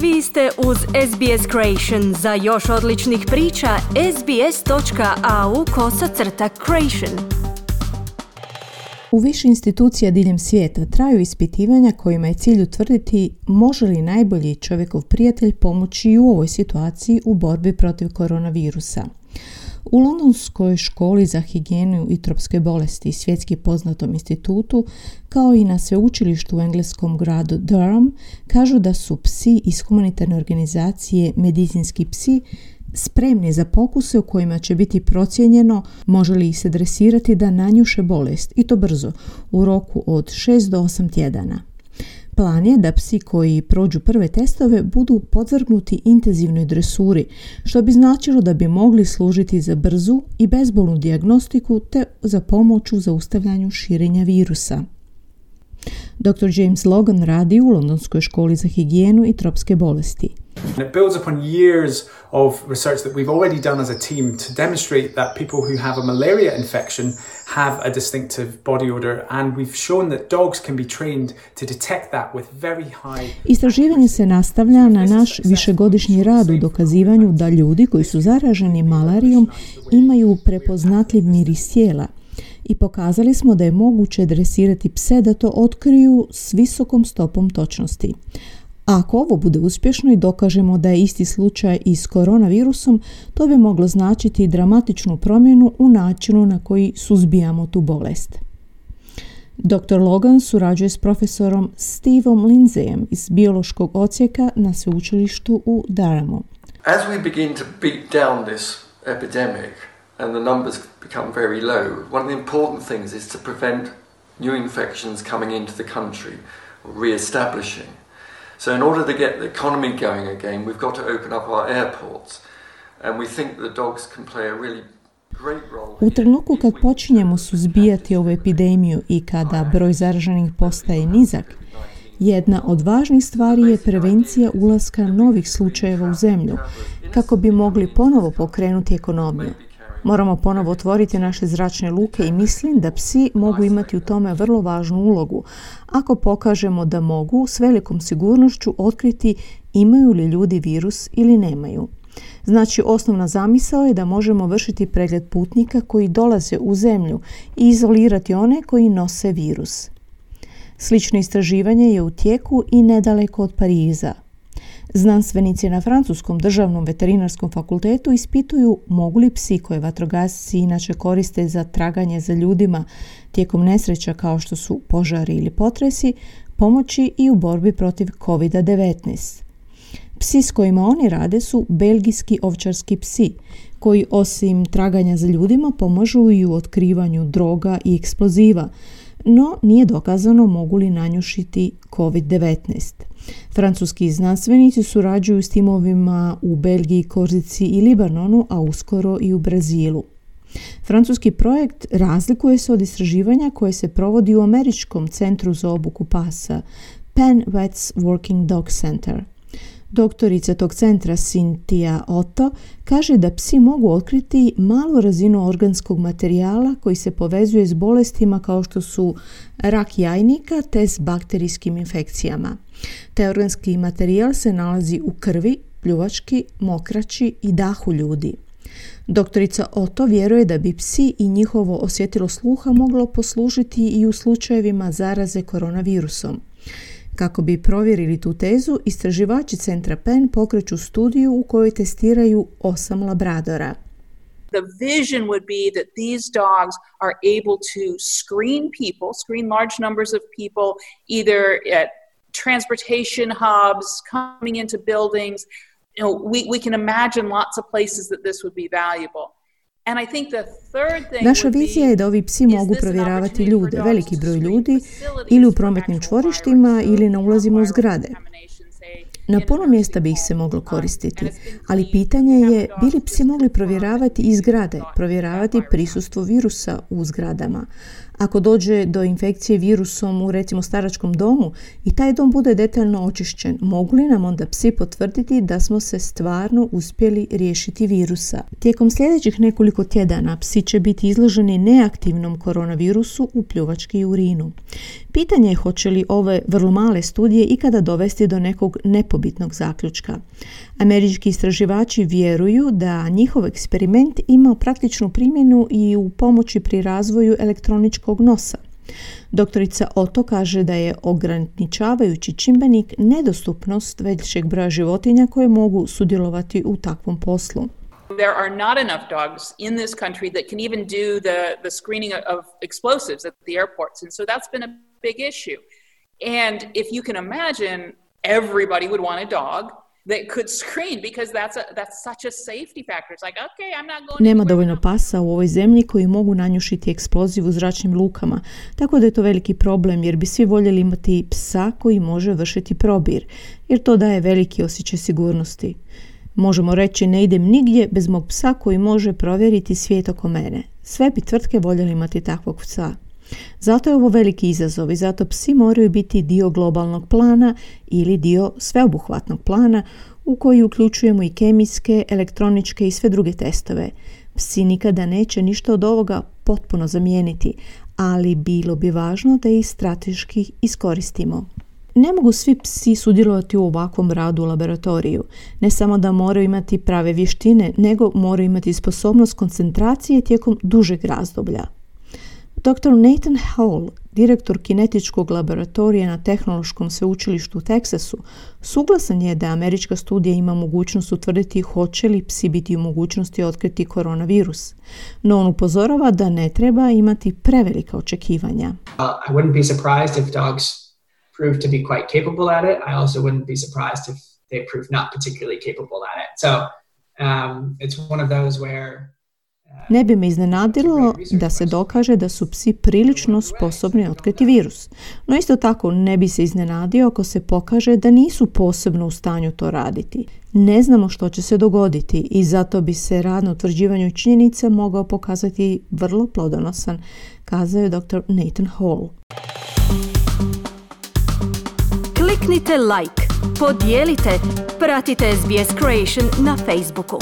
Vi ste uz SBS Creation. Za još odličnih priča, sbs.au kosacrta creation. U više institucija diljem svijeta traju ispitivanja kojima je cilj utvrditi može li najbolji čovjekov prijatelj pomoći u ovoj situaciji u borbi protiv koronavirusa. U Londonskoj školi za higijenu i tropske bolesti svjetski poznatom institutu, kao i na sveučilištu u engleskom gradu Durham, kažu da su psi iz humanitarne organizacije Medicinski psi spremni za pokuse u kojima će biti procijenjeno može li ih se dresirati da nanjuše bolest i to brzo, u roku od 6 do 8 tjedana. Plan je da psi koji prođu prve testove budu podvrgnuti intenzivnoj dresuri, što bi značilo da bi mogli služiti za brzu i bezbolnu dijagnostiku te za pomoć u zaustavljanju širenja virusa. Dr. James Logan radi u Londonskoj školi za higijenu i tropske bolesti. It builds upon years of research that we've already done as a team to demonstrate that people who have a malaria infection have a distinctive body odor and we've shown that dogs can be trained to detect that with very high Istraživanje se nastavlja na naš višegodišnji rad u dokazivanju da ljudi koji su zaraženi malarijom imaju prepoznatljiv miris tijela i pokazali smo da je moguće dresirati pse da to otkriju s visokom stopom točnosti. Ako ovo bude uspješno i dokažemo da je isti slučaj i s koronavirusom, to bi moglo značiti dramatičnu promjenu u načinu na koji suzbijamo tu bolest. Dr. Logan surađuje s profesorom Steveom Lindsayem iz biološkog ocijeka na sveučilištu u Durhamu. As we begin to beat down this epidemic, and the numbers become very low, one of the important things is to prevent new infections coming into the country, re-establishing. So in order to get the economy going again, we've got to open up our airports. And we think the dogs can play a really U trenutku kad počinjemo suzbijati ovu epidemiju i kada broj zaraženih postaje nizak, jedna od važnih stvari je prevencija ulaska novih slučajeva u zemlju, kako bi mogli ponovo pokrenuti ekonomiju. Moramo ponovo otvoriti naše zračne luke i mislim da psi mogu imati u tome vrlo važnu ulogu, ako pokažemo da mogu s velikom sigurnošću otkriti imaju li ljudi virus ili nemaju. Znači, osnovna zamisao je da možemo vršiti pregled putnika koji dolaze u zemlju i izolirati one koji nose virus. Slično istraživanje je u tijeku i nedaleko od Pariza – Znanstvenici na Francuskom državnom veterinarskom fakultetu ispituju mogu li psi koje vatrogasci inače koriste za traganje za ljudima tijekom nesreća kao što su požari ili potresi pomoći i u borbi protiv COVID-19. Psi s kojima oni rade su belgijski ovčarski psi, koji osim traganja za ljudima pomažu i u otkrivanju droga i eksploziva, no nije dokazano mogu li nanjušiti COVID-19. Francuski znanstvenici surađuju s timovima u Belgiji, Korzici i Libanonu, a uskoro i u Brazilu. Francuski projekt razlikuje se od istraživanja koje se provodi u Američkom centru za obuku pasa, Penn Vets Working Dog Center – Doktorica tog centra Cynthia Otto kaže da psi mogu otkriti malu razinu organskog materijala koji se povezuje s bolestima kao što su rak jajnika te s bakterijskim infekcijama. Taj organski materijal se nalazi u krvi, pljuvački, mokraći i dahu ljudi. Doktorica Otto vjeruje da bi psi i njihovo osjetilo sluha moglo poslužiti i u slučajevima zaraze koronavirusom. Kako bi provjerili tu tezu, istraživači centra Penn pokreću studiju u kojoj testiraju osam labradora. The vision would be that these dogs are able to screen people, screen large numbers of people, either at transportation hubs, coming into buildings. You know, we, we can imagine lots of places that this would be valuable. Naša vizija je da ovi psi mogu provjeravati ljude, veliki broj ljudi, ili u prometnim čvorištima ili na ulazima u zgrade. Na puno mjesta bi ih se moglo koristiti, ali pitanje je bi li psi mogli provjeravati i zgrade, provjeravati prisustvo virusa u zgradama. Ako dođe do infekcije virusom u recimo staračkom domu i taj dom bude detaljno očišćen, mogu li nam onda psi potvrditi da smo se stvarno uspjeli riješiti virusa? Tijekom sljedećih nekoliko tjedana psi će biti izloženi neaktivnom koronavirusu u pljuvački urinu. Pitanje je hoće li ove vrlo male studije ikada dovesti do nekog nepobitnog zaključka. Američki istraživači vjeruju da njihov eksperiment ima praktičnu primjenu i u pomoći pri razvoju elektroničkog nosa. Doktorica Oto kaže da je ograničavajući čimbenik nedostupnost većeg broja životinja koje mogu sudjelovati u takvom poslu. There are not enough dogs in this country that can even do the, the screening of explosives at the airports. And so that's been a big issue. And if you can imagine, everybody would want a dog that could screen because that's a, that's such a safety factor. It's like, okay, I'm not going Nema dovoljno pasa u ovoj zemlji koji mogu nanjušiti eksploziv u zračnim lukama, tako da je to veliki problem jer bi svi voljeli imati psa koji može vršiti probir, jer to daje veliki osjećaj sigurnosti. Možemo reći ne idem nigdje bez mog psa koji može provjeriti svijet oko mene. Sve bi tvrtke voljeli imati takvog psa. Zato je ovo veliki izazov i zato psi moraju biti dio globalnog plana ili dio sveobuhvatnog plana u koji uključujemo i kemijske, elektroničke i sve druge testove. Psi nikada neće ništa od ovoga potpuno zamijeniti, ali bilo bi važno da ih strateški iskoristimo. Ne mogu svi psi sudjelovati u ovakvom radu u laboratoriju. Ne samo da moraju imati prave vještine, nego moraju imati sposobnost koncentracije tijekom dužeg razdoblja. Dr. Nathan Hall, direktor kinetičkog laboratorija na Tehnološkom sveučilištu u Teksasu, suglasan je da američka studija ima mogućnost utvrditi hoće li psi biti u mogućnosti otkriti koronavirus. No on upozorava da ne treba imati prevelika očekivanja. Uh, I wouldn't be surprised if dogs prove to be quite capable at it. I also wouldn't be surprised if they prove not particularly capable at it. So um, it's one of those where ne bi me iznenadilo da se dokaže da su psi prilično sposobni otkriti virus. No isto tako ne bi se iznenadio ako se pokaže da nisu posebno u stanju to raditi. Ne znamo što će se dogoditi i zato bi se rad na utvrđivanju činjenica mogao pokazati vrlo plodonosan, kazao je dr. Nathan Hall. Kliknite like, podijelite, pratite SBS Creation na Facebooku.